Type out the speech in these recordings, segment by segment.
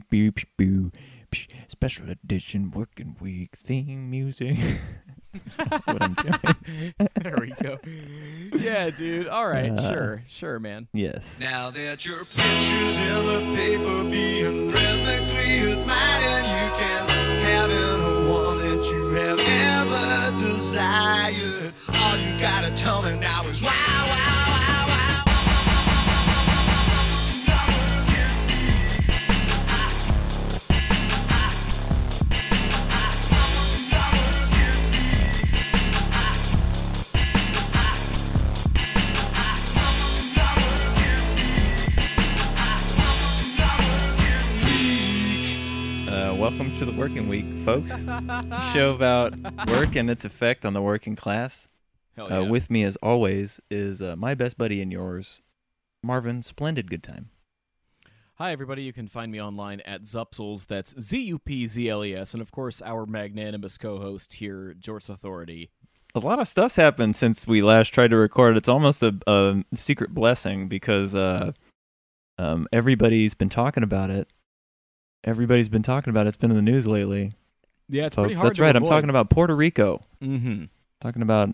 beep beep boo. Special edition working week theme music. what I'm doing. there we go. Yeah, dude. All right, Uh, sure, sure, man. Yes. Now that your picture's in the paper being rhythmically admired, you can have any one that you have ever desired. All you gotta tell me now is wow, wow, wow, wow. Welcome to the working week, folks. Show about work and its effect on the working class. Oh, yeah. Uh, with me, as always, is uh, my best buddy and yours, Marvin. Splendid good time. Hi, everybody. You can find me online at Zupzels. That's Z U P Z L E S. And of course, our magnanimous co host here, Jorts Authority. A lot of stuff's happened since we last tried to record. It's almost a, a secret blessing because uh, um, everybody's been talking about it. Everybody's been talking about it. It's been in the news lately, Yeah, it's folks. pretty hard That's right. I'm talking about Puerto Rico. Mm-hmm. Talking about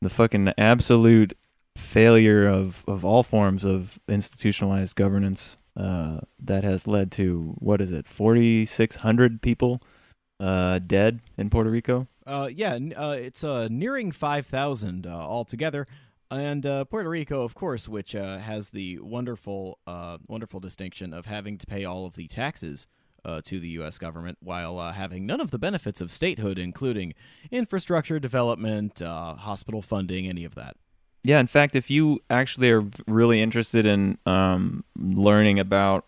the fucking absolute failure of, of all forms of institutionalized governance uh, that has led to what is it, 4,600 people uh, dead in Puerto Rico. Uh, yeah, uh, it's uh, nearing 5,000 uh, altogether. And uh, Puerto Rico, of course, which uh, has the wonderful, uh, wonderful distinction of having to pay all of the taxes uh, to the U.S. government while uh, having none of the benefits of statehood, including infrastructure development, uh, hospital funding, any of that. Yeah, in fact, if you actually are really interested in um, learning about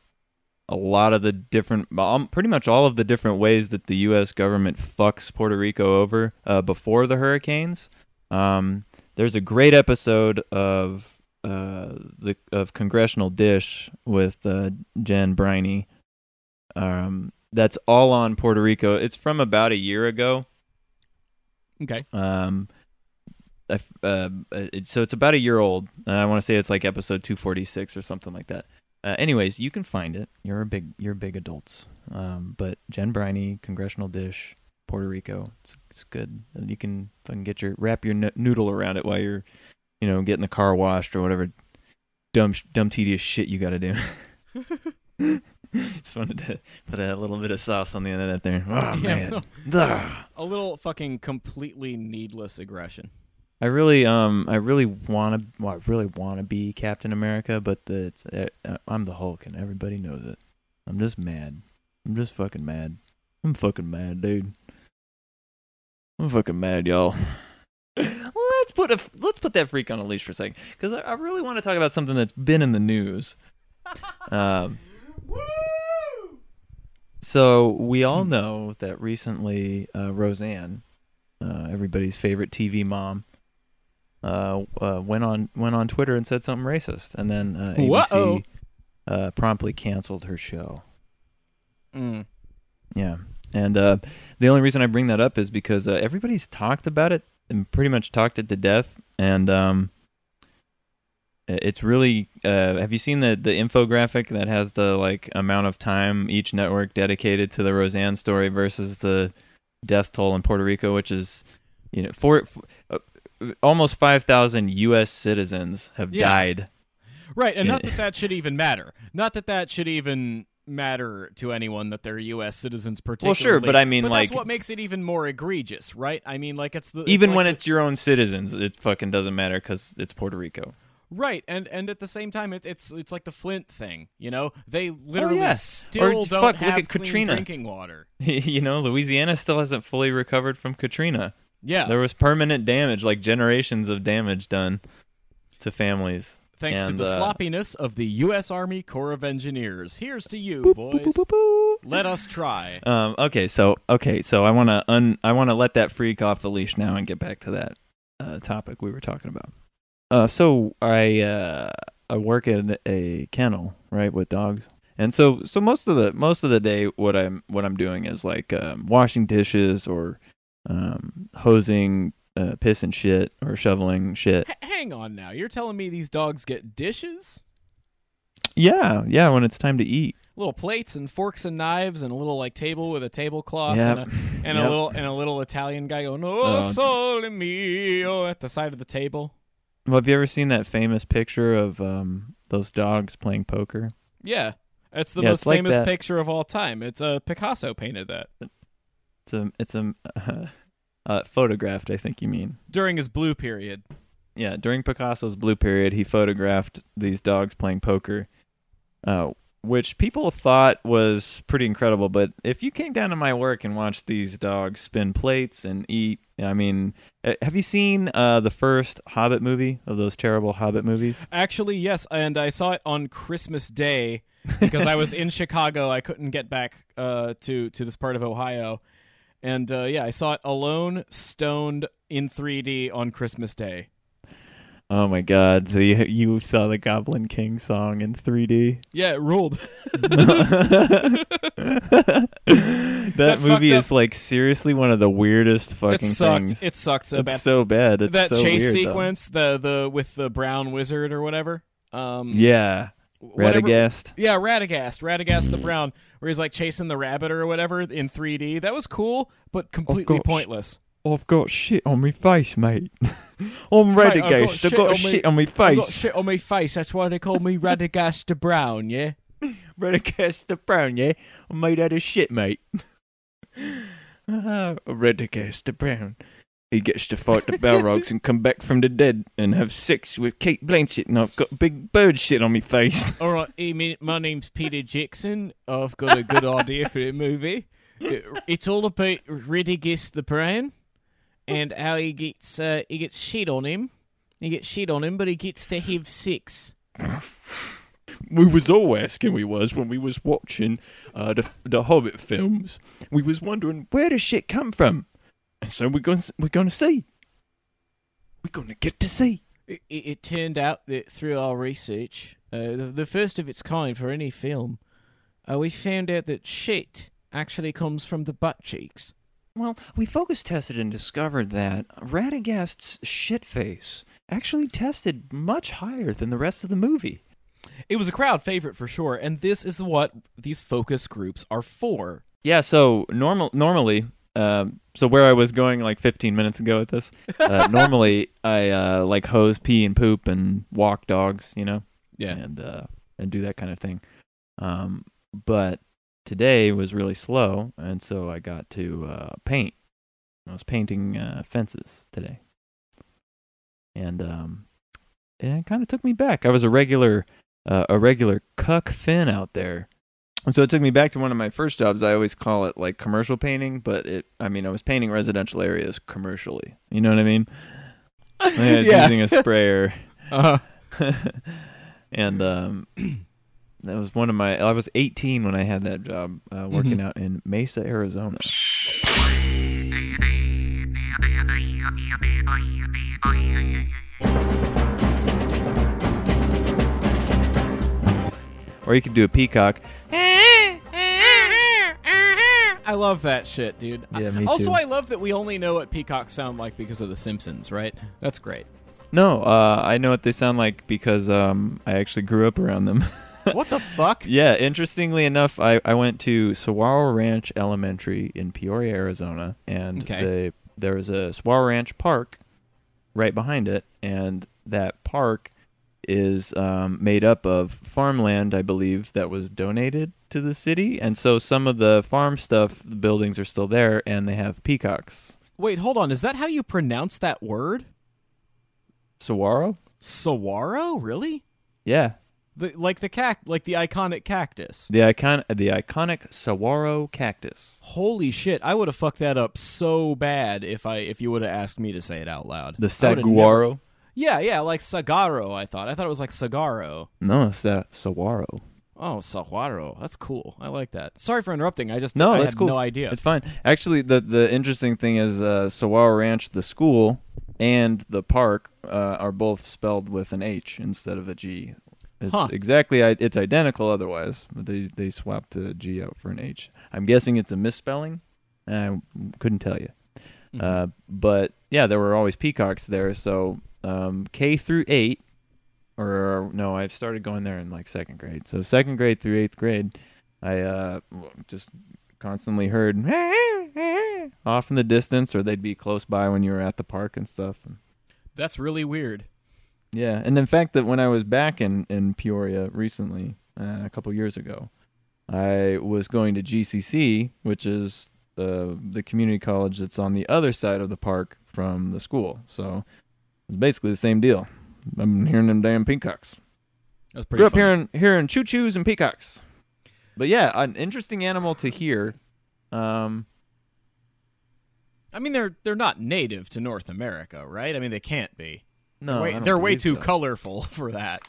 a lot of the different, um, pretty much all of the different ways that the U.S. government fucks Puerto Rico over uh, before the hurricanes, um, there's a great episode of uh, the of Congressional Dish with uh, Jen Briney. Um, that's all on Puerto Rico. It's from about a year ago. Okay. Um, I uh, uh, it- so it's about a year old. Uh, I want to say it's like episode 246 or something like that. Uh, anyways, you can find it. You're a big, you're big adults. Um, but Jen Briney, Congressional Dish, Puerto Rico. It's it's good. You can fucking get your wrap your no- noodle around it while you're, you know, getting the car washed or whatever dumb, dumb, tedious shit you got to do. Just wanted to put a little bit of sauce on the end of that there. Oh man. A little fucking completely needless aggression. I really, um, I really want to, well, I really want to be Captain America, but the, uh, uh, I'm the Hulk, and everybody knows it. I'm just mad. I'm just fucking mad. I'm fucking mad, dude. I'm fucking mad, y'all. let's put a, let's put that freak on a leash for a second, because I, I really want to talk about something that's been in the news. Um, so we all know that recently, uh, Roseanne, uh, everybody's favorite TV mom, uh, uh, went on went on Twitter and said something racist, and then uh, ABC uh, promptly canceled her show. Mm. Yeah, and uh, the only reason I bring that up is because uh, everybody's talked about it and pretty much talked it to death, and um, it's really. Uh, have you seen the the infographic that has the like amount of time each network dedicated to the Roseanne story versus the death toll in Puerto Rico, which is you know four, f- uh, almost five thousand U.S. citizens have Yeah. died. Right, and not that that should even matter. Not that that should even matter to anyone that they're U.S. citizens, particularly. Well, sure, but I mean, but like- that's what makes it even more egregious, right? I mean, like it's the Even like when the- it's your own citizens, it fucking doesn't matter because it's Puerto Rico. Right, and and at the same time, it, it's it's like the Flint thing, you know? They literally Oh, yeah. still Or don't fuck, look have at clean Katrina. drinking water. you know, Louisiana still hasn't fully recovered from Katrina. Yeah, There was permanent damage, like generations of damage done to families. thanks to the uh, sloppiness of the U.S. Army Corps of Engineers. Here's to you, boys. Let us try. Um, okay, so okay, so I want to un I want to let that freak off the leash now and get back to that uh, topic we were talking about. Uh, so I uh, I work in a kennel, right, with dogs, and so so most of the most of the day, what I'm what I'm doing is like um, washing dishes or um, hosing uh, piss and shit or shoveling shit. H- hang on now. You're telling me these dogs get dishes? Yeah, yeah, when it's time to eat. little plates and forks and knives and a little like table with a tablecloth Yep. and, a, and Yep. a little and a little Italian guy going oh, Oh. sole mio at the side of the table. Well, have you ever seen that famous picture of um, those dogs playing poker? Yeah, it's the Yeah, most it's like famous that. picture of all time. It's a uh, Picasso painted that It's a it's a uh, photographed. I think you mean. during his blue period. Yeah, during Picasso's blue period, he photographed these dogs playing poker, uh, which people thought was pretty incredible. But if you came down to my work and watched these dogs spin plates and eat, I mean, uh, have you seen uh, the first Hobbit movie of those terrible Hobbit movies? Actually, yes, and I saw it on Christmas Day because I was in Chicago. I couldn't get back uh, to to this part of Ohio, and uh, yeah, I saw it alone, stoned in 3D on Christmas Day. Oh my God! So you you saw the Goblin King song in 3D? Yeah, it ruled. that, That movie fucked is like seriously one of the weirdest fucking sucked. things. It sucks. so it's bad. so bad. It's that so chase weird, though. sequence, the the with the brown wizard or whatever. Um, Yeah, whatever- Radagast. Yeah, Radagast, Radagast the Brown, where he's like chasing the rabbit or whatever in 3D. That was cool, but completely pointless. I've got shit on my face, mate. I'm Right, I've got shit on shit me- on my I've got face. shit on my face. That's why they call me Radagast the Brown. Yeah. Radagast the Brown, yeah? I'm made out of shit, mate. Ah, Radagast the Brown. He gets to fight the Balrogs and come back from the dead and have sex with Cate Blanchett, and I've got big bird shit on my face. All right, me- my name's Peter Jackson. I've got a good idea for the movie. It- It's all about Radagast the Brown and how he gets uh, he gets shit on him. He gets shit on him, but he gets to have sex. we was all asking we was when we was watching uh, the the Hobbit films. We was wondering where does shit come from, and so we're going we're going to see. We're going to get to see. It, it, it turned out that through our research, uh, the, the first of its kind for any film, uh, we found out that shit actually comes from the butt cheeks. Well, we focus tested and discovered that Radagast's shit face actually tested much higher than the rest of the movie. It was a crowd favorite for sure, and this is what these focus groups are for. Yeah, so normal normally, um, so where I was going like 15 minutes ago with this, uh, normally I uh, like hose, pee, and poop and walk dogs, you know, Yeah. and uh, and do that kind of thing. Um, but today was really slow, and so I got to uh, paint. I was painting uh, fences today, and um, and it kind of took me back. I was a regular uh, a regular cuck fin out there. And so it took me back to one of my first jobs. I always call it like commercial painting, but it I mean I was painting residential areas commercially. You know what I mean? I was Yeah. using a sprayer. Uh, and um that was one of my I was 18 when I had that job uh, working out in Mesa, Arizona. Or you could do a peacock. I love that shit, dude. Yeah, me also, too. I love that we only know what peacocks sound like because of The Simpsons, right? That's great. No, uh, I know what they sound like because um, I actually grew up around them. what the fuck? yeah, interestingly enough, I, I went to Sahuaro Ranch Elementary in Peoria, Arizona, and Okay. the, there was a Sahuaro Ranch park right behind it, and that park is um, made up of farmland, I believe, that was donated to the city, and so some of the farm stuff, the buildings are still there, and they have peacocks. Wait, hold on. Is that how you pronounce that word? Saguaro? Saguaro? Really? Yeah, The, like the cac- like the iconic cactus. the icon, the iconic saguaro cactus. Holy shit! I would have fucked that up so bad if I if you would have asked me to say it out loud. The saguaro. never- Yeah, yeah, like sagaro. I thought. I thought it was like sagaro. No, it's uh, saguaro. Oh, saguaro. That's cool. I like that. Sorry for interrupting. I just No, I that's had cool. no idea. It's fine. Actually, the the interesting thing is uh, Sahuaro Ranch, the school, and the park uh, are both spelled with an H instead of a G. It's Huh. exactly it's identical otherwise, but they they swapped the G out for an H. I'm guessing it's a misspelling. I couldn't tell you. Mhm. Uh, but yeah, there were always peacocks there. So um, K through eight, or no, I've started going there in like second grade. So second grade through eighth grade, I uh, just constantly heard off in the distance, or they'd be close by when you were at the park and stuff. That's really weird. Yeah, and in fact, that when I was back in in Peoria recently, uh, a couple years ago, I was going to GCC, which is uh, the community college that's on the other side of the park from the school. So it's basically the same deal. I'm hearing them damn peacocks. That's pretty Grew up hearing hearing choo choos and peacocks. But yeah, an interesting animal to hear. Um, I mean, they're they're not native to North America, right? I mean, they can't be. No, Way- they're way too so. colorful for that.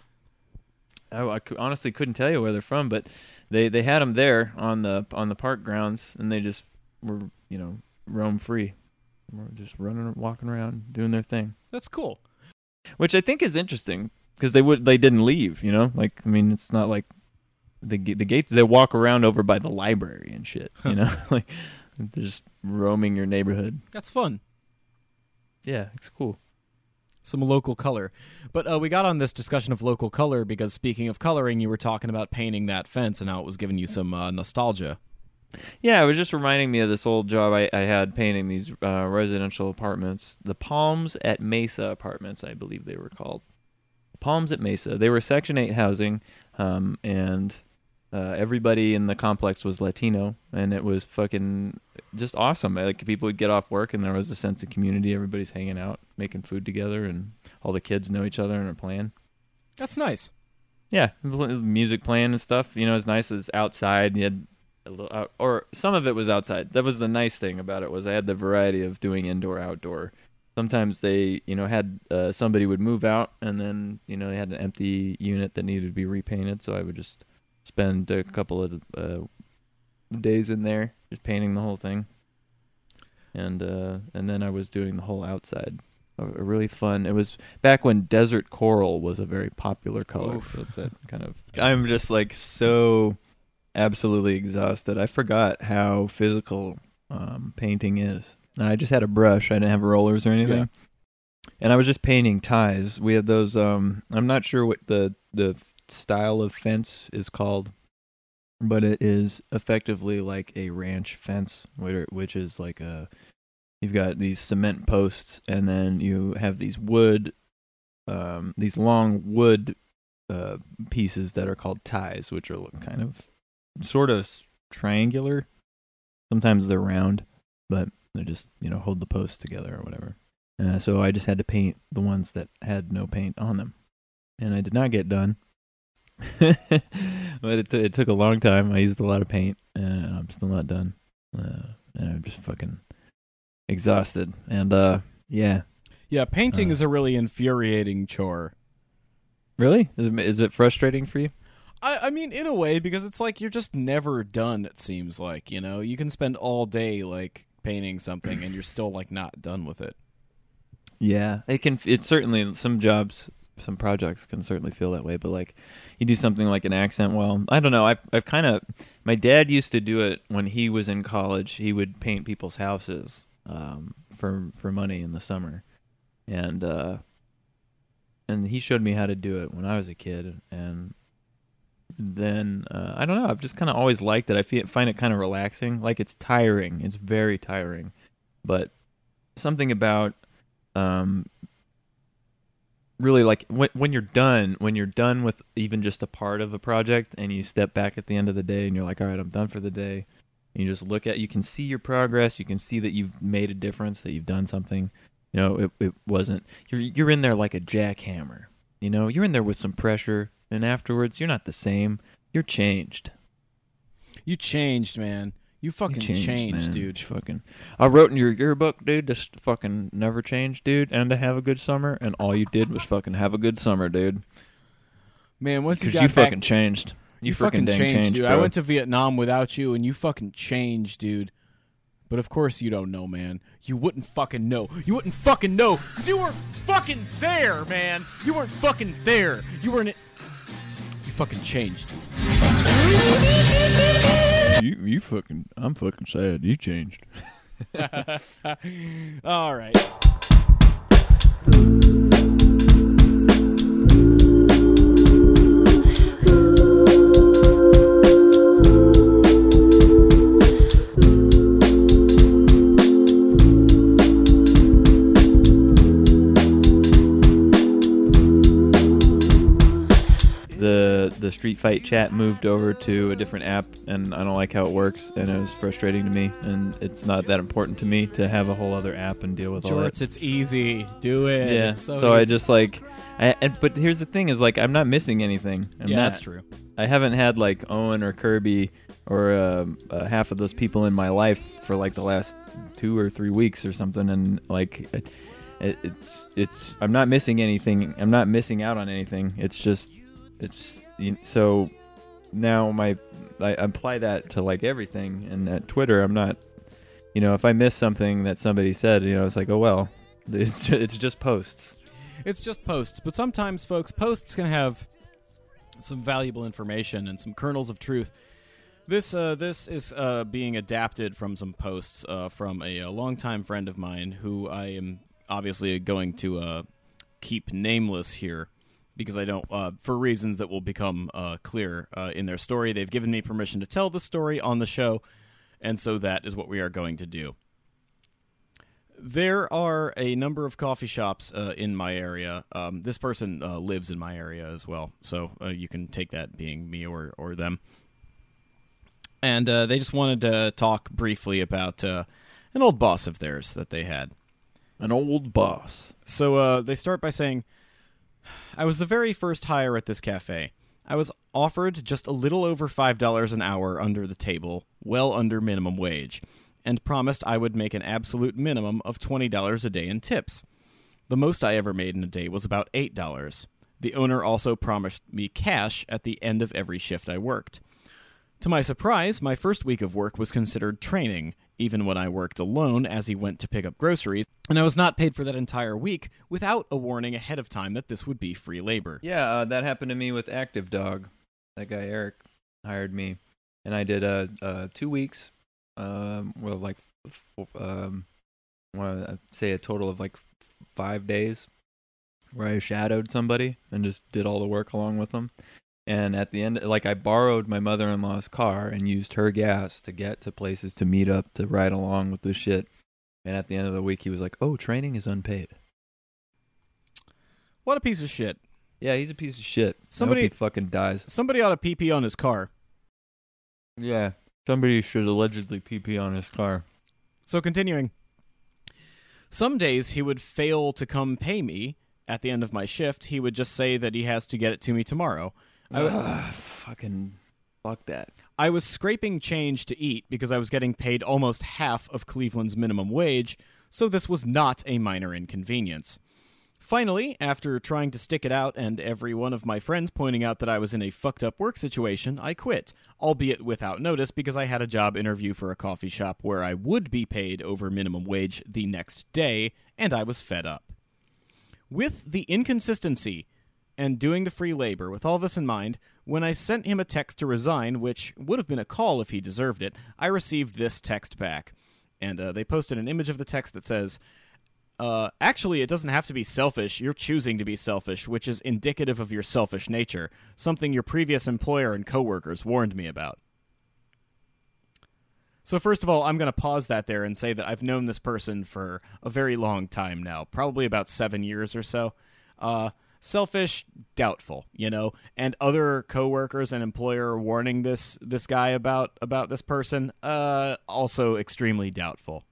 I, I honestly couldn't tell you where they're from, but they they had them there on the on the park grounds, and they just were you know roam free, were just running, walking around, doing their thing, That's cool. which I think is interesting because they would they didn't leave, you know, like I mean it's not like the the gates they walk around over by the library and shit, you know, like they're just roaming your neighborhood. That's fun. Yeah, it's cool. Some local color. But uh, we got on this discussion of local color because speaking of coloring, you were talking about painting that fence and how it was giving you some uh, nostalgia. Yeah, it was just reminding me of this old job I, I had painting these uh, residential apartments. The Palms at Mesa apartments, I believe they were called. Palms at Mesa. They were Section 8 housing, um, and uh, everybody in the complex was Latino, and it was fucking just awesome. Like people would get off work, and there was a sense of community. Everybody's hanging out, making food together, and all the kids know each other and are playing. That's nice. Yeah, music playing and stuff. You know, as nice as outside. You had a little, out, or some of it was outside. That was the nice thing about it was I had the variety of doing indoor, outdoor. Sometimes they, you know, had uh, somebody would move out, and then you know they had an empty unit that needed to be repainted. So I would just spend a couple of uh, days in there just painting the whole thing, and uh, and then I was doing the whole outside. A, a really fun. It was back when desert coral was a very popular color. Oof. So it's that kind of. I'm just like so absolutely exhausted. I forgot how physical um, painting is. And I just had a brush. I didn't have rollers or anything. Yeah. And I was just painting ties. We had those. Um, I'm not sure what the the style of fence is called, but it is effectively like a ranch fence, which is like a. You've got these cement posts, and then you have these wood, um, these long wood uh, pieces that are called ties, which are kind of sort of triangular. Sometimes they're round, but they just you know hold the posts together or whatever. Uh, so I just had to paint the ones that had no paint on them, and I did not get done. but it, t- it took a long time. I used a lot of paint, and I'm still not done. Uh, and I'm just fucking exhausted. And uh, yeah, Yeah, painting Uh. is a really infuriating chore. really, is it, is it frustrating for you? I, I mean, in a way, because it's like you're just never done. It seems like you know you can spend all day like painting something and you're still like not done with it. Yeah, it can. It's certainly some jobs, some projects can certainly feel that way. But like, you do something like an accent. Well, I don't know. I've I've kind of. My dad used to do it when he was in college. He would paint people's houses um, for for money in the summer, and uh, and he showed me how to do it when I was a kid. And then uh, I don't know. I've just kind of always liked it. I feel, find it kind of relaxing. Like it's tiring. It's very tiring, but something about um really like when when you're done when you're done with even just a part of a project and you step back at the end of the day and you're like all right I'm done for the day. And you just look at you can see your progress. You can see that you've made a difference that you've done something. You know it it wasn't you're you're in there like a jackhammer. You know you're in there with some pressure and afterwards you're not the same. You're changed. You changed, man. You fucking changed, man. dude. You Fucking, I wrote in your yearbook, dude. Just fucking never change, dude, and to have a good summer. And all you did was fucking have a good summer, dude. Man, once you Because got you, back, fucking changed. You, you freaking fucking dang changed, changed, dude. bro. I went to Vietnam without you, and you fucking changed, dude. But of course you don't know, man. You wouldn't fucking know. You wouldn't fucking know because you weren't fucking there, man. You weren't fucking there. You weren't. You fucking changed. You, you fucking. I'm fucking sad. You changed. All right. Street Fight chat moved over to a different app, and I don't like how it works, and it was frustrating to me. And it's not that important to me to have a whole other app and deal with all that. Jorts, it's easy. Do it. yeah. It's so, So, I easy. just like, I, and, but here's the thing: is like I'm not missing anything. I'm yeah, not, that's true. I haven't had like Owen or Kirby or um uh, half of those people in my life for like the last two or three weeks or something, and like it, it, it's it's I'm not missing anything. I'm not missing out on anything. It's just it's so now my I apply that to like everything, and at Twitter I'm not. You know, if I miss something that somebody said, you know, it's like, oh well, it's just, it's just posts. It's just posts, but sometimes, folks, posts can have some valuable information and some kernels of truth. This uh, this is uh, being adapted from some posts uh, from a, a longtime friend of mine who I am obviously going to uh, keep nameless here because I don't, uh, for reasons that will become uh, clear uh, in their story. They've given me permission to tell the story on the show, and so that is what we are going to do. There are a number of coffee shops uh, in my area. Um, this person uh, lives in my area as well, so uh, you can take that being me or, or them. And uh, they just wanted to talk briefly about uh, an old boss of theirs that they had. An old boss. So uh, they start by saying, I was the very first hire at this cafe. I was offered just a little over $5 an hour under the table, well under minimum wage, and promised I would make an absolute minimum of $20 a day in tips. The most I ever made in a day was about $8. The owner also promised me cash at the end of every shift I worked. To my surprise, my first week of work was considered training, even when I worked alone as he went to pick up groceries, and I was not paid for that entire week without a warning ahead of time that this would be free labor. Yeah, uh, that happened to me with Active Dog. That guy Eric hired me, and I did uh, uh two weeks. Um, well, like um, well, say a total of like five days, where I shadowed somebody and just did all the work along with them. And at the end, like I borrowed my mother-in-law's car and used her gas to get to places to meet up to ride along with this shit. And at the end of the week, he was like, "Oh, training is unpaid." What a piece of shit. Yeah, he's a piece of shit. Somebody- fucking dies. Somebody ought to pee pee on his car. Yeah, somebody should allegedly pee pee on his car. So continuing. Some days he would fail to come pay me at the end of my shift. He would just say that he has to get it to me tomorrow. I w- Ugh, fucking fuck that. I was scraping change to eat because I was getting paid almost half of Cleveland's minimum wage, so this was not a minor inconvenience. Finally, after trying to stick it out and every one of my friends pointing out that I was in a fucked up work situation, I quit, albeit without notice because I had a job interview for a coffee shop where I would be paid over minimum wage the next day, and I was fed up. With the inconsistency and doing the free labor, with all this in mind, when I sent him a text to resign, which would have been a call if he deserved it, I received this text back. And uh, they posted an image of the text that says, uh, actually, it doesn't have to be selfish. You're choosing to be selfish, which is indicative of your selfish nature, something your previous employer and coworkers warned me about. So, first of all, I'm going to pause that there and say that I've known this person for a very long time now, probably about seven years or so. Uh, selfish, doubtful, you know, and other coworkers and employer warning this this guy about about this person, uh, also extremely doubtful.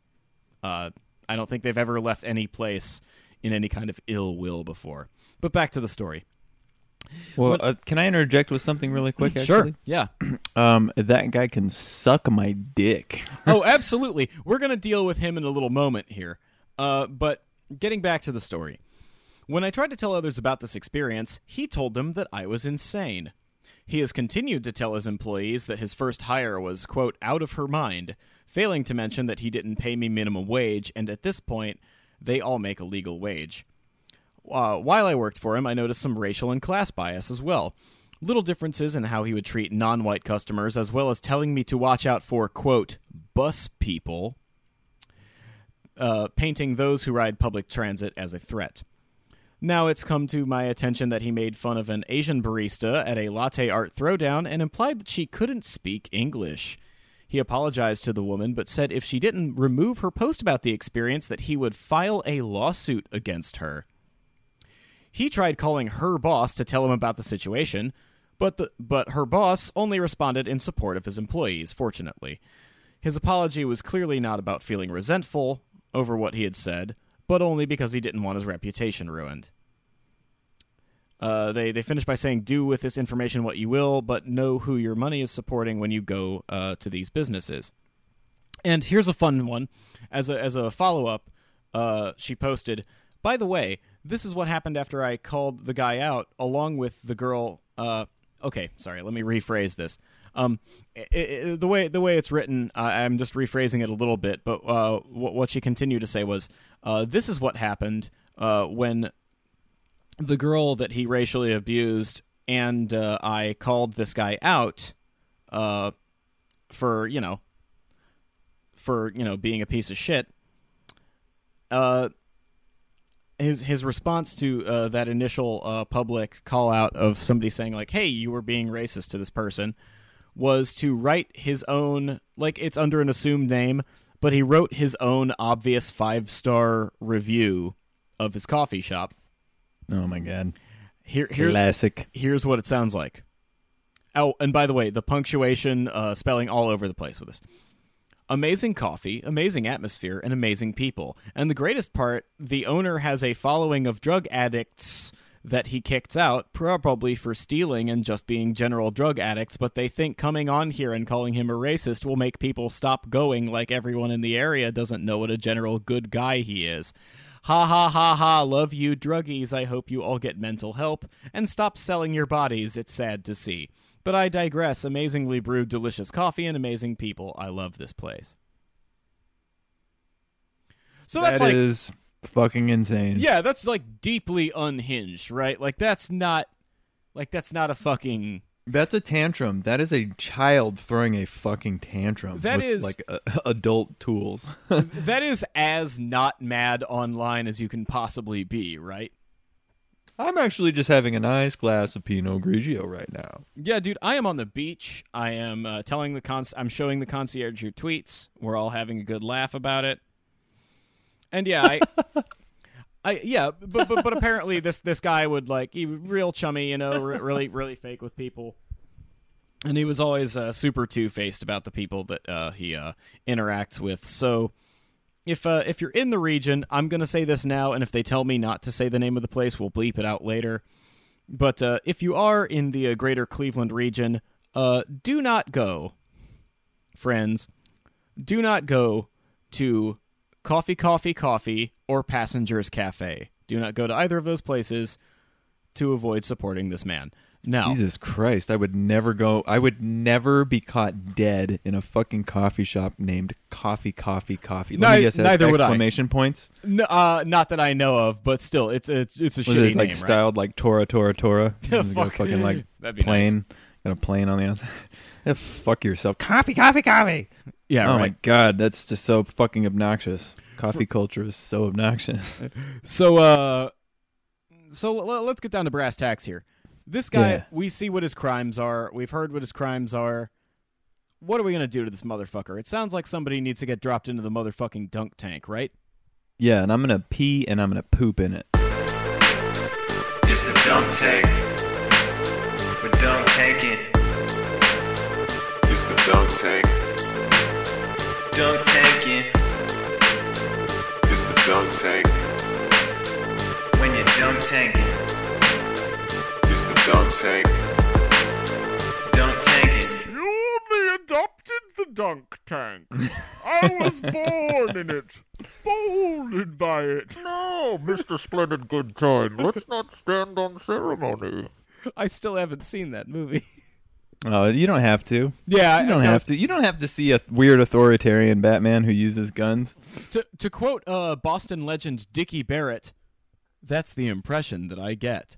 Uh, I don't think they've ever left any place in any kind of ill will before. But back to the story. Well, uh, can I interject with something really quick? Actually? Sure. Yeah. Um, that guy can suck my dick. oh, absolutely. We're going to deal with him in a little moment here. Uh, but getting back to the story. When I tried to tell others about this experience, he told them that I was insane. He has continued to tell his employees that his first hire was, quote, out of her mind, failing to mention that he didn't pay me minimum wage, and at this point, they all make a legal wage. Uh, while I worked for him, I noticed some racial and class bias as well. Little differences in how he would treat non white customers, as well as telling me to watch out for, quote, bus people, uh, painting those who ride public transit as a threat. Now it's come to my attention that he made fun of an Asian barista at a latte art throwdown and implied that she couldn't speak English. He apologized to the woman, but said if she didn't remove her post about the experience, that he would file a lawsuit against her. He tried calling her boss to tell him about the situation, But the but her boss only responded in support of his employees, fortunately. His apology was clearly not about feeling resentful over what he had said, but only because he didn't want his reputation ruined. Uh, they they finish by saying, "Do with this information what you will, but know who your money is supporting when you go uh, to these businesses." And here's a fun one. As a as a follow up, uh, she posted, "By the way, this is what happened after I called the guy out, along with the girl." Uh, okay, sorry. Let me rephrase this. Um, i i the way the way it's written, uh, I'm just rephrasing it a little bit. But uh, what, what she continued to say was, uh, "This is what happened uh, when the girl that he racially abused and uh, I called this guy out uh, for you know for you know being a piece of shit. Uh, his his response to uh, that initial uh, public call out of somebody saying like, "Hey, you were being racist to this person," was to write his own like it's under an assumed name, but he wrote his own obvious five star review of his coffee shop. Oh my god. Here, here, Classic. here's what it sounds like. Oh, and by the way, the punctuation, uh, spelling all over the place with this. Amazing coffee, amazing atmosphere, and amazing people. And the greatest part, the owner has a following of drug addicts that he kicked out, probably for stealing and just being general drug addicts, but they think coming on here and calling him a racist will make people stop going like everyone in the area doesn't know what a general good guy he is. Ha ha ha ha, love you, druggies. I hope you all get mental help and stop selling your bodies. It's sad to see. But I digress. Amazingly brewed, delicious coffee and amazing people. I love this place. So that's That like, is fucking insane. yeah, that's like deeply unhinged, right? Like that's not, like that's not a fucking. That's a tantrum. That is a child throwing a fucking tantrum. That with, is- like uh, adult tools. that is as not mad online as you can possibly be, right? I'm actually just having a nice glass of Pinot Grigio right now. Yeah, dude, I am on the beach. I am uh, telling the cons. I'm showing the concierge your tweets. We're all having a good laugh about it. And yeah, I, I yeah, but, but but apparently this this guy would like he was real chummy, you know, re- really really fake with people, and he was always uh, super two faced about the people that uh, he uh, interacts with. So. If uh, if you're in the region, I'm gonna say this now, and if they tell me not to say the name of the place, we'll bleep it out later. But uh, if you are in the uh, greater Cleveland region, uh, do not go, friends, do not go to Coffee Coffee Coffee or Passengers Cafe. Do not go to either of those places to avoid supporting this man. Now, Jesus Christ, I would never go. I would never be caught dead in a fucking coffee shop named Coffee Coffee Coffee. Let Ni- me guess, neither would I. exclamation points. n- uh, not that I know of, but still, it's it's, it's a Was shitty it like name, styled like Tora Tora Tora? Yeah, Got a fuck. fucking like That'd be plane. Got a plane on the outside. Yeah, fuck yourself. Coffee, coffee, coffee. Right? Yeah, oh right. my god, that's just so fucking obnoxious. Coffee culture is so obnoxious. So, uh, so l- let's get down to brass tacks here. This guy, Yeah. we see what his crimes are. We've heard what his crimes are. What are we gonna do to this motherfucker? It sounds like somebody needs to get dropped into the motherfucking dunk tank, right? Yeah, and I'm gonna pee and I'm gonna poop in it. It's the dunk tank. We're dunk tanking. Dunk tanking. It's the dunk tank. When you're dunk tanking. It's the dunk tank. Dunk tanking. You only adopted the dunk tank. I was born in it, molded by it. No, Mr. Splendid Good Time, let's not stand on ceremony. I still haven't seen that movie. Oh, you don't have to. yeah, You don't have to. You don't have to see a th- weird authoritarian Batman who uses guns. To to quote uh, Boston legend Dickie Barrett, that's the impression that I get.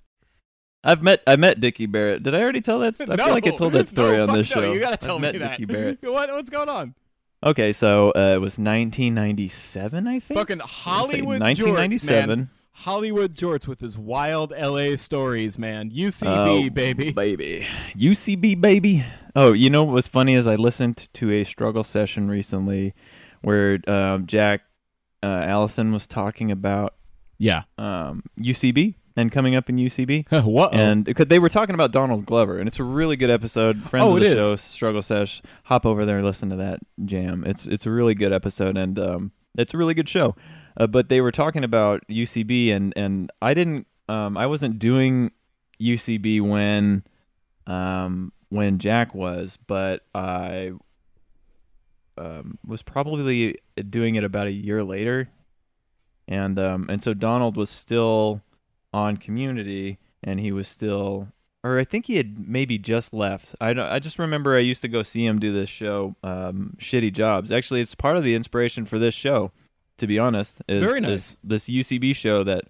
I've met I met Dickie Barrett. Did I already tell that? I no, feel like I told that story no, on this no, show. You gotta tell I've me met that. Dickie Barrett. what what's going on? Okay, so uh, it was 1997, I think. Fucking Hollywood 1997. jorts, man. Hollywood jorts with his wild LA stories, man. UCB, Oh, baby. baby. UCB, baby. Oh, you know what was funny is I listened to a struggle session recently where um, Jack uh, Allison was talking about Yeah. um, UCB, and coming up in UCB. Whoa. And because they were talking about Donald Glover, and it's a really good episode. Friends Oh, of the it is. show, Struggle Sesh, hop over there and listen to that jam. It's it's a really good episode, and um, it's a really good show. Uh, but they were talking about UCB, and and I didn't, um, I wasn't doing UCB when, um, when Jack was, but I um, was probably doing it about a year later, and um, and so Donald was still on Community, and he was still, or I think he had maybe just left. I I just remember I used to go see him do this show, um, Shitty Jobs. Actually, it's part of the inspiration for this show. To be honest, is Very nice. this, this UCB show that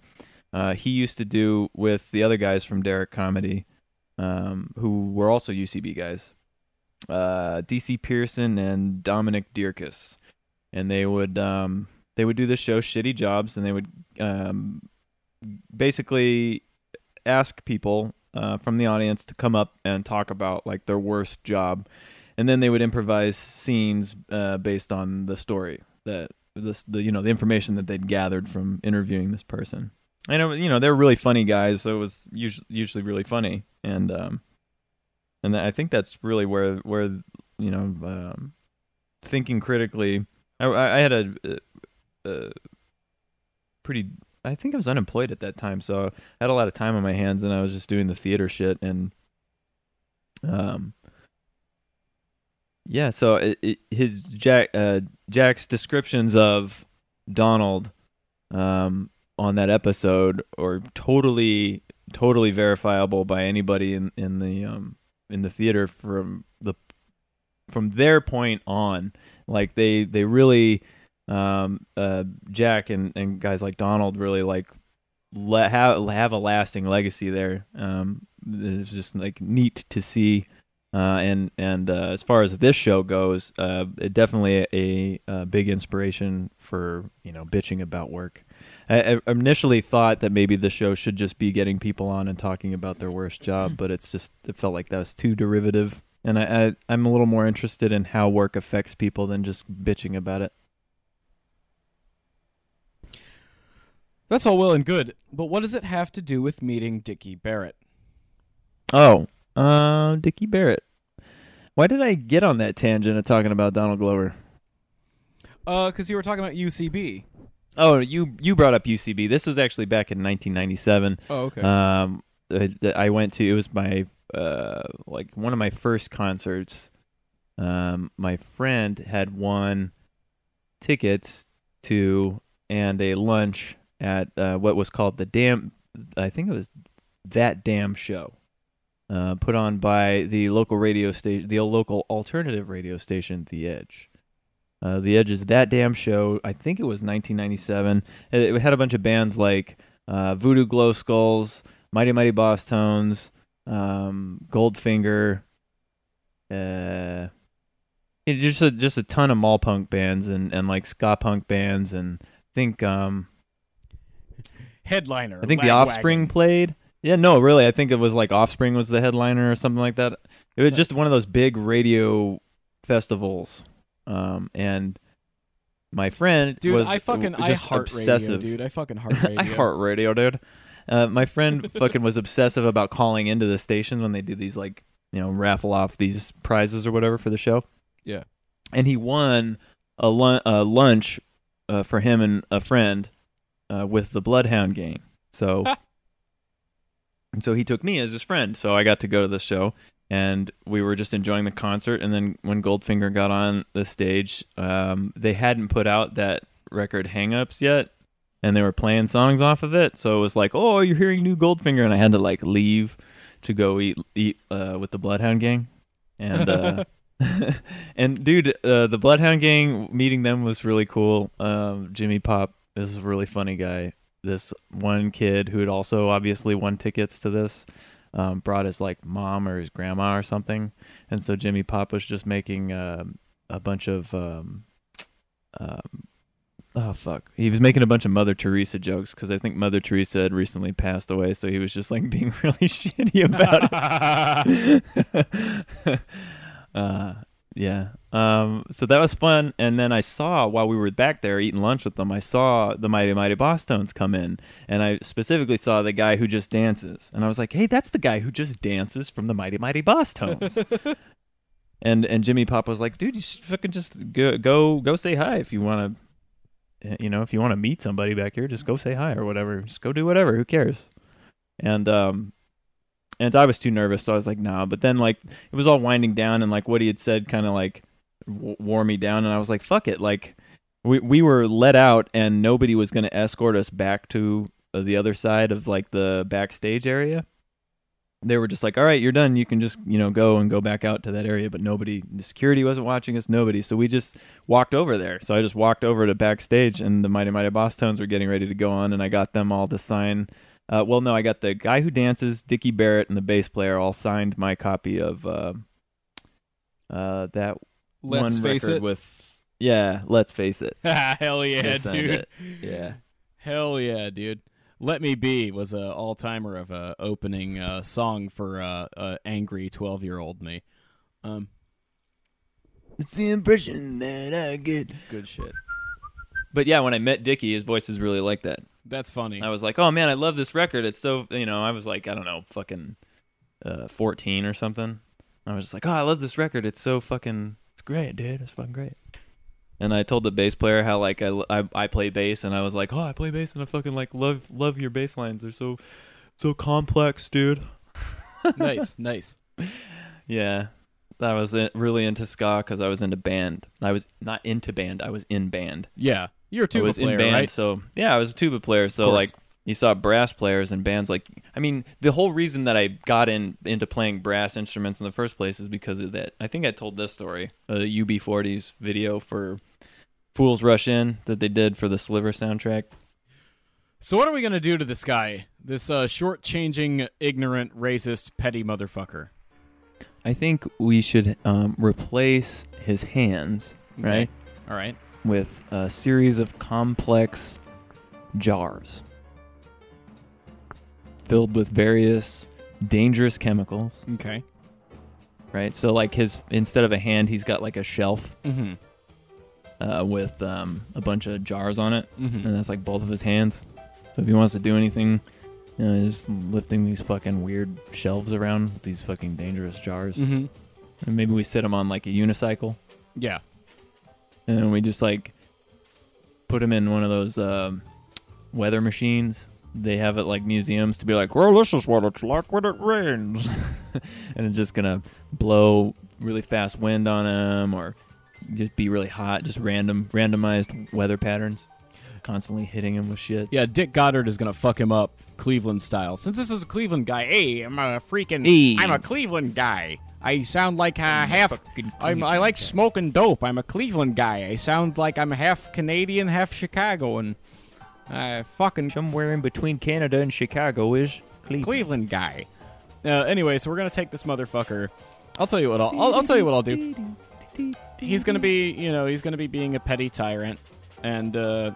uh, he used to do with the other guys from Derrick Comedy, um, who were also UCB guys, uh, DC Pierson and Dominic Dierkes, and they would um, they would do this show, Shitty Jobs, and they would um, basically ask people uh, from the audience to come up and talk about like their worst job, and then they would improvise scenes uh, based on the story that this the you know the information that they'd gathered from interviewing this person. And it, you know they're really funny guys, so it was usually usually really funny, and um, and I think that's really where where you know um, thinking critically. I, I had a, a pretty. I think I was unemployed at that time, so I had a lot of time on my hands, and I was just doing the theater shit, and um, yeah. So it, it, his Jack uh, Jack's descriptions of Donald um, on that episode are totally totally verifiable by anybody in in the um in the theater from the from their point on like they they really um uh Jack and and guys like Donald really like le- have have a lasting legacy there um it's just like neat to see uh, and and uh, as far as this show goes, uh, it definitely a, a big inspiration for you know bitching about work. I, I initially thought that maybe the show should just be getting people on and talking about their worst job, but it's just it felt like that was too derivative, and I, I I'm a little more interested in how work affects people than just bitching about it. That's all well and good, but what does it have to do with meeting Dickie Barrett? Oh, uh, Dickie Barrett. Why did I get on that tangent of talking about Donald Glover? Uh, because you were talking about UCB. Oh, you you brought up UCB. This was actually back in 1997. Oh, okay. Um, uh, that I went to. It was my uh like one of my first concerts. Um, my friend had won tickets to and a lunch at uh, what was called the Damn. I think it was that damn show. Uh, put on by the local radio station, the local alternative radio station, The Edge. Uh, the Edge is that damn show. I think it was 1997. It, it had a bunch of bands like uh, Voodoo Glow Skulls, Mighty Mighty Bosstones, um, Goldfinger, uh, it, just a, just a ton of mall punk bands and, and like ska punk bands and I think um Headliner. I think the Offspring played. Yeah, no, really, I think it was like Offspring was the headliner or something like that. It was just one of those big radio festivals, um, and my friend Dude, was I fucking I just heart obsessive. radio, dude. I fucking heart radio. I heart radio, dude. Uh, my friend fucking was obsessive about calling into the station when they do these like you know raffle off these prizes or whatever for the show. Yeah. and he won a, lun- a lunch uh, for him and a friend uh, with the Bloodhound Gang. So, and so he took me as his friend. So I got to go to the show, and we were just enjoying the concert. And then when Goldfinger got on the stage, um, they hadn't put out that record "Hangups" yet, and they were playing songs off of it. So it was like, "Oh, you're hearing new Goldfinger," and I had to like leave to go eat eat uh, with the Bloodhound Gang, and. Uh, and dude, uh, the Bloodhound Gang meeting them was really cool. Um, Jimmy Pop is a really funny guy. This one kid who had also obviously won tickets to this um, brought his like mom or his grandma or something, and so Jimmy Pop was just making um a bunch of um, um, oh fuck, he was making a bunch of Mother Teresa jokes because I think Mother Teresa had recently passed away, so he was just like being really shitty about it. uh, Yeah. Um, so that was fun. And then I saw while we were back there eating lunch with them, I saw the Mighty Mighty Bosstones come in. And I specifically saw the guy who just dances. And I was like, hey, that's the guy who just dances from the Mighty Mighty Bosstones. and and Jimmy Pop was like, dude, you should fucking just go go, go say hi if you want to. You know, if you want to meet somebody back here, just go say hi or whatever. Just go do whatever. Who cares? And um, and I was too nervous, so I was like, nah. But then like it was all winding down, and like what he had said kind of like w- wore me down, and I was like, fuck it. Like we we were let out, and nobody was gonna escort us back to uh, the other side of like the backstage area. They were just like, all right, you're done. You can just you know go and go back out to that area. But nobody, the security wasn't watching us. Nobody. So we just walked over there. So I just walked over to backstage, and the Mighty Mighty Bosstones were getting ready to go on, and I got them all to sign. Uh, well, no, I got the guy who dances, Dickie Barrett, and the bass player all signed my copy of uh, uh, that Let's one face record it. with yeah. Let's face it. Hell yeah, dude. it. Yeah. Hell yeah, dude. Let Me Be was a all timer of a opening uh, song for uh, uh, angry twelve year old me. Um, It's the impression that I get. good shit. But yeah, when I met Dickie, his voice is really like that. That's funny. I was like, oh man, I love this record. It's so you know, I was like, I don't know, fucking uh, fourteen or something. I was just like, oh, I love this record. It's so fucking, it's great, dude. It's fucking great. And I told the bass player how like I, I, I play bass, and I was like, oh, I play bass, and I fucking like love love your bass lines. They're so so complex, dude. nice, nice. Yeah, that was really into ska because I was into band. I was not into band. I was in band. Yeah, you're a I tuba was player, in band, right? so yeah, I was a tuba player. So like you saw brass players and bands like I mean, the whole reason that I got in into playing brass instruments in the first place is because of that. I think I told this story, a UB40s video for Fools Rush In that they did for the Sliver soundtrack. So what are we gonna do to this guy? This uh, short-changing, ignorant, racist, petty motherfucker. I think we should um, replace his hands, right, All right. With a series of complex jars filled with various dangerous chemicals. Okay. right? So like his instead of a hand, he's got like a shelf Mm-hmm. uh, with um, a bunch of jars on it, Mhm. and that's like both of his hands. So if he wants to do anything, you know, he's just lifting these fucking weird shelves around with these fucking dangerous jars. Mm-hmm. And maybe we sit him on like a unicycle, Yeah. And then we just like put him in one of those um, weather machines. They have it like museums to be like, well, this is what it's like when it rains, and it's just gonna blow really fast wind on him, or just be really hot, just random randomized weather patterns, constantly hitting him with shit. Yeah. Dick Goddard is gonna fuck him up, Cleveland style. Since this is a Cleveland guy, hey, I'm a freaking, Hey. I'm a Cleveland guy. I sound like uh, half. I'm, I like smoking dope. I'm a Cleveland guy. I sound like I'm half Canadian, half Chicago, and uh, fucking Somewhere in between Canada and Chicago is Cleveland. Cleveland guy. Uh, anyway, so we're gonna take this motherfucker. I'll tell you what I'll, I'll I'll tell you what I'll do. He's gonna be, you know, he's gonna be being a petty tyrant and uh,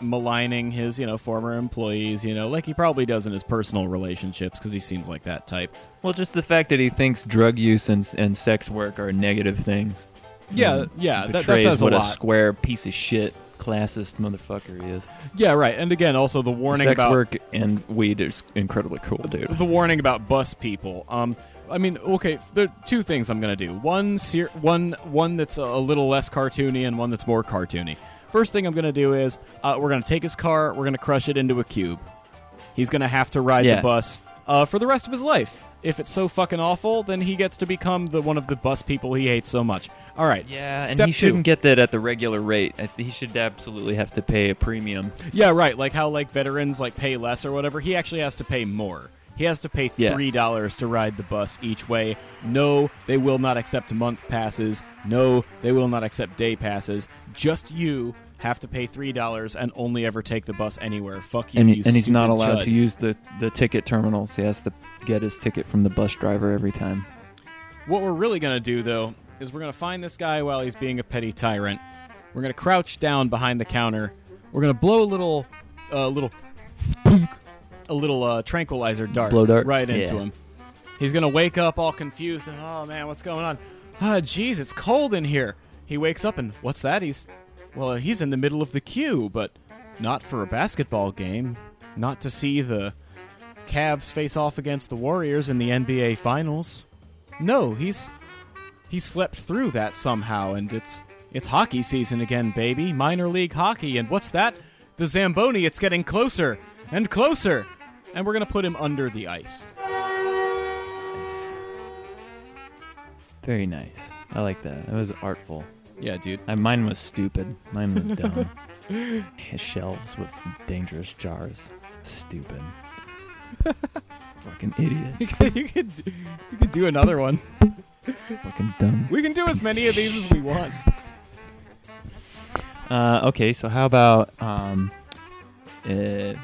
maligning his, you know, former employees, you know, like he probably does in his personal relationships because he seems like that type. Well, just the fact that he thinks drug use and and sex work are negative things. Yeah, Mm, yeah, that, that says what a lot. square piece of shit classist motherfucker he is. yeah, right. And again, also the warning about Sex about work and weed is incredibly cool, dude. the warning about bus people. Um, I mean, okay, there are two things I'm gonna do. One, ser- one, one that's a little less cartoony, and one that's more cartoony. First thing I'm gonna do is uh, we're gonna take his car, we're gonna crush it into a cube. He's gonna have to ride Yeah. the bus uh, for the rest of his life. If it's so fucking awful, then he gets to become the one of the bus people he hates so much. All right. Yeah, and Step he two. shouldn't get that at the regular rate. I- He should absolutely have to pay a premium. Yeah, right. Like how like veterans like pay less or whatever. He actually has to pay more. He has to pay three dollars to ride the bus each way. No, they will not accept month passes. No, they will not accept day passes. Just you have to pay three dollars and only ever take the bus anywhere. Fuck you. And, you and he's not allowed chud. to use the, the ticket terminals. He has to get his ticket from the bus driver every time. What we're really gonna do though is we're gonna find this guy while he's being a petty tyrant. We're gonna crouch down behind the counter. We're gonna blow a little, uh, little, a little uh, tranquilizer dart, Blow dart? right into Yeah. him. He's gonna wake up all confused and oh man, what's going on? Ah, jeez, it's cold in here. He wakes up and what's that? He's well, he's in the middle of the queue, but not for a basketball game. Not to see the Cavs face off against the Warriors in the NBA Finals. No, he's he slept through that somehow, and it's it's hockey season again, baby. Minor league hockey, and what's that? The Zamboni. It's getting closer and closer, and we're gonna put him under the ice. Very nice. I like that. That was artful. Yeah, dude. Uh, mine was stupid. Mine was dumb. Shelves with dangerous jars. Stupid. Fucking idiot. you could you could do another one. Fucking dumb. We can do as many of these as we want. Uh, okay, so how about um, uh,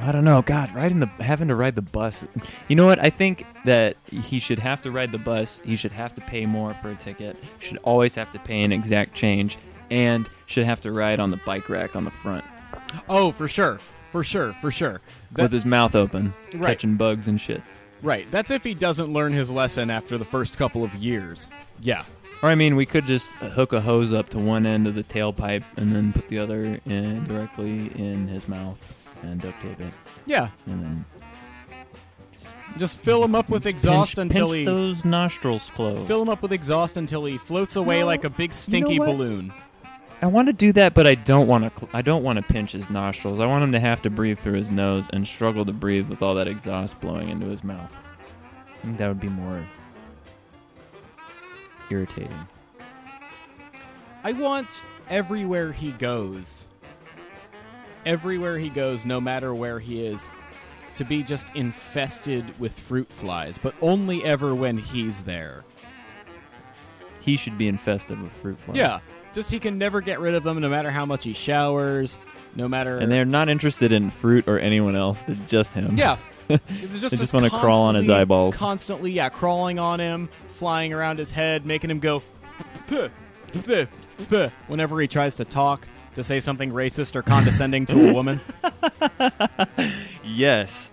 I don't know. God, riding the having to ride the bus. You know what? I think that he should have to ride the bus. He should have to pay more for a ticket. Should always have to pay an exact change, and should have to ride on the bike rack on the front Oh, for sure, for sure, for sure. That- with his mouth open, Right. catching bugs and shit. right. That's if he doesn't learn his lesson after the first couple of years. Yeah. Or I mean, we could just hook a hose up to one end of the tailpipe and then put the other in directly in his mouth and duct tape it, Yeah. and then Just fill him up with exhaust pinch, until pinch he those nostrils closed. fill him up with exhaust until he floats away No, like a big stinky what? balloon. I want to do that, but I don't want to. Cl- I don't want to pinch his nostrils. I want him to have to breathe through his nose and struggle to breathe with all that exhaust blowing into his mouth. I think that would be more irritating. I want everywhere he goes, everywhere he goes, no matter where he is, to be just infested with fruit flies, but only ever when he's there. He should be infested with fruit flies. Yeah. Just he can never get rid of them no matter how much he showers, no matter and they're not interested in fruit or anyone else. They're just him. Yeah. They're They just wanna crawl on his eyeballs. Constantly, yeah, crawling on him, flying around his head, making him go whenever he tries to talk, to say something racist or condescending to a woman. Yes.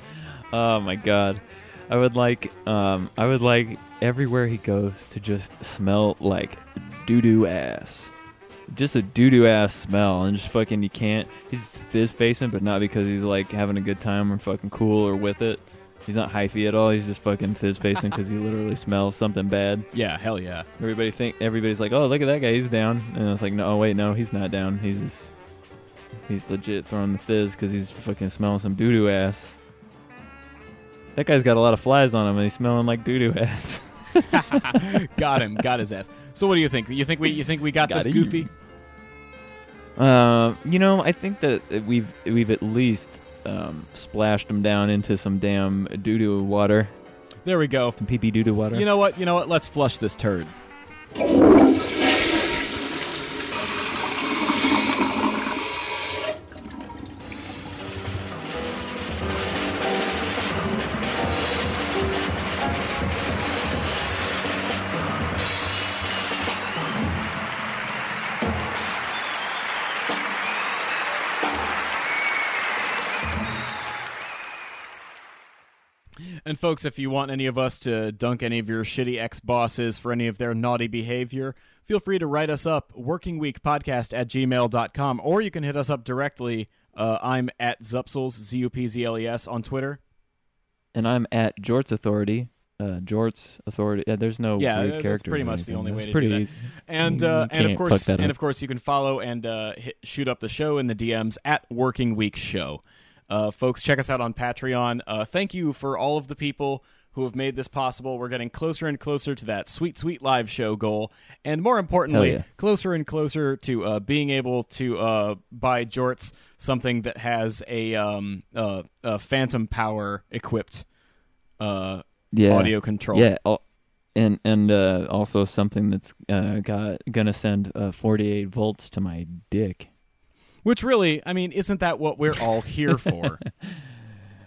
Oh my god. I would like um I would like everywhere he goes to just smell like doo doo ass. Just a doo doo ass smell and just fucking you can't he's fizz facing but not because he's like having a good time or fucking cool or with it. He's not hyphy at all. He's just fucking fizz facing because he literally smells something bad. Yeah, hell yeah. Everybody think everybody's like, "Oh, look at that guy, he's down," and I was like, "No, oh, wait, no, he's not down. He's he's legit throwing the fizz because he's fucking smelling some doo doo ass." That guy's got a lot of flies on him, and he's smelling like doo doo ass. got him, got his ass. So what do you think? You think we you think we got, Got this goofy? Uh, you know, I think that we've we've at least um, splashed him down into some damn doo doo water, There we go. some pee pee doo doo water. You know what? You know what? Let's flush this turd. And folks, if you want any of us to dunk any of your shitty ex bosses for any of their naughty behavior, feel free to write us up, workingweekpodcast at gmail.com, or you can hit us up directly. Uh, I'm at Zupzles, Z U P Z L E S, on Twitter. and I'm at Jorts Authority. Uh, Jorts Authority. Yeah, there's no Yeah, weird that's pretty much the only way That's to do pretty that. easy. And uh, and of course, and of course, you can follow and uh, hit, shoot up the show in the DMs at Working Week Show. Uh, folks, check us out on Patreon. Uh, thank you for all of the people who have made this possible. We're getting closer and closer to that sweet, sweet live show goal, and more importantly, yeah. closer and closer to uh, being able to uh, buy Jorts something that has a, um, uh, a phantom power equipped uh, Yeah. audio control. Yeah, and and uh, also something that's uh, got gonna send uh, 48 volts to my dick. Which really, I mean, isn't that what we're all here for?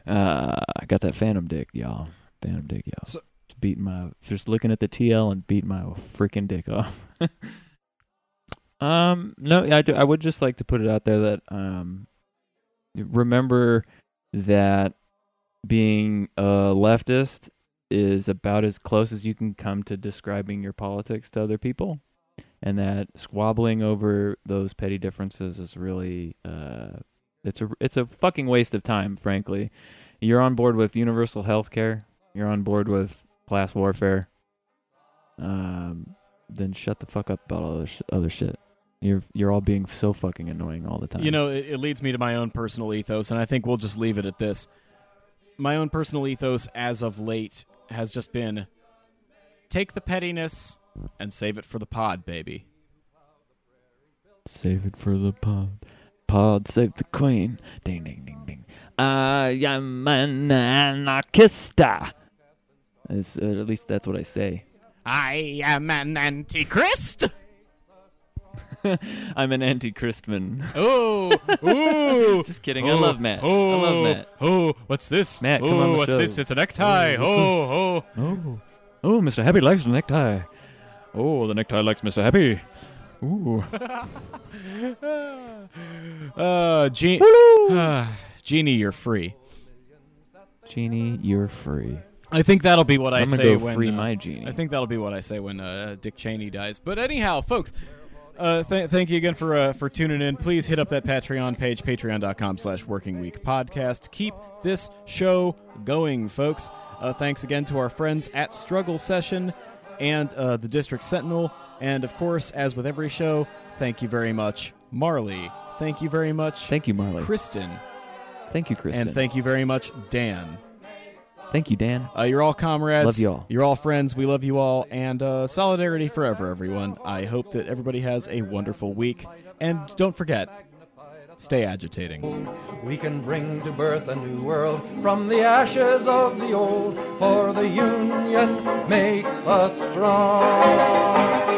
Uh, I got that phantom dick, y'all. Phantom dick, y'all. So- just beating my, just looking at the TL and beating my freaking dick off. um, no, I do, I would just like to put it out there that um, remember that being a leftist is about as close as you can come to describing your politics to other people, and that squabbling over those petty differences is really uh, it's a it's a fucking waste of time. Frankly, you're on board with universal health care. You're on board with class warfare. Um, then shut the fuck up about all other sh- other shit. You're you're all being so fucking annoying all the time. You know, it, it leads me to my own personal ethos, and I think we'll just leave it at this. My own personal ethos, as of late, has just been take the pettiness and save it for the pod, baby. Save it for the pod. Pod save the queen. Ding ding ding ding. I am an anarchista. It's, uh, at least that's what I say. I am an antichrist. I'm an anti-Christman. Oh, ooh. Just kidding. I love Matt. Oh, I love Matt. Oh, what's this? Matt, come oh, on the what's show. this? It's a necktie. Oh, Oh, oh. Oh, oh, Mr. Happy likes the necktie. Oh, the necktie likes Mr. Happy. Ooh. Uh, Gene- Genie, you're free. Genie, you're free. I think that'll be what I I'm gonna say go when free uh, my genie. I think that'll be what I say when uh, Dick Cheney dies. But anyhow, folks, uh, th- thank you again for uh, for tuning in. Please hit up that Patreon page, patreon.com slash working week podcast. Keep this show going, folks. Uh, thanks again to our friends at Struggle Session and uh, the District Sentinel. And of course, as with every show, thank you very much, Marley. Thank you very much, Thank you, Marley. Kristen. Thank you, Kristen. And thank you very much, Dan. Thank you, Dan. Uh, you're all comrades. Love you all. You're all friends. We love you all. And uh, solidarity forever, everyone. I hope that everybody has a wonderful week. And don't forget, stay agitating. We can bring to birth a new world from the ashes of the old, for the union makes us strong.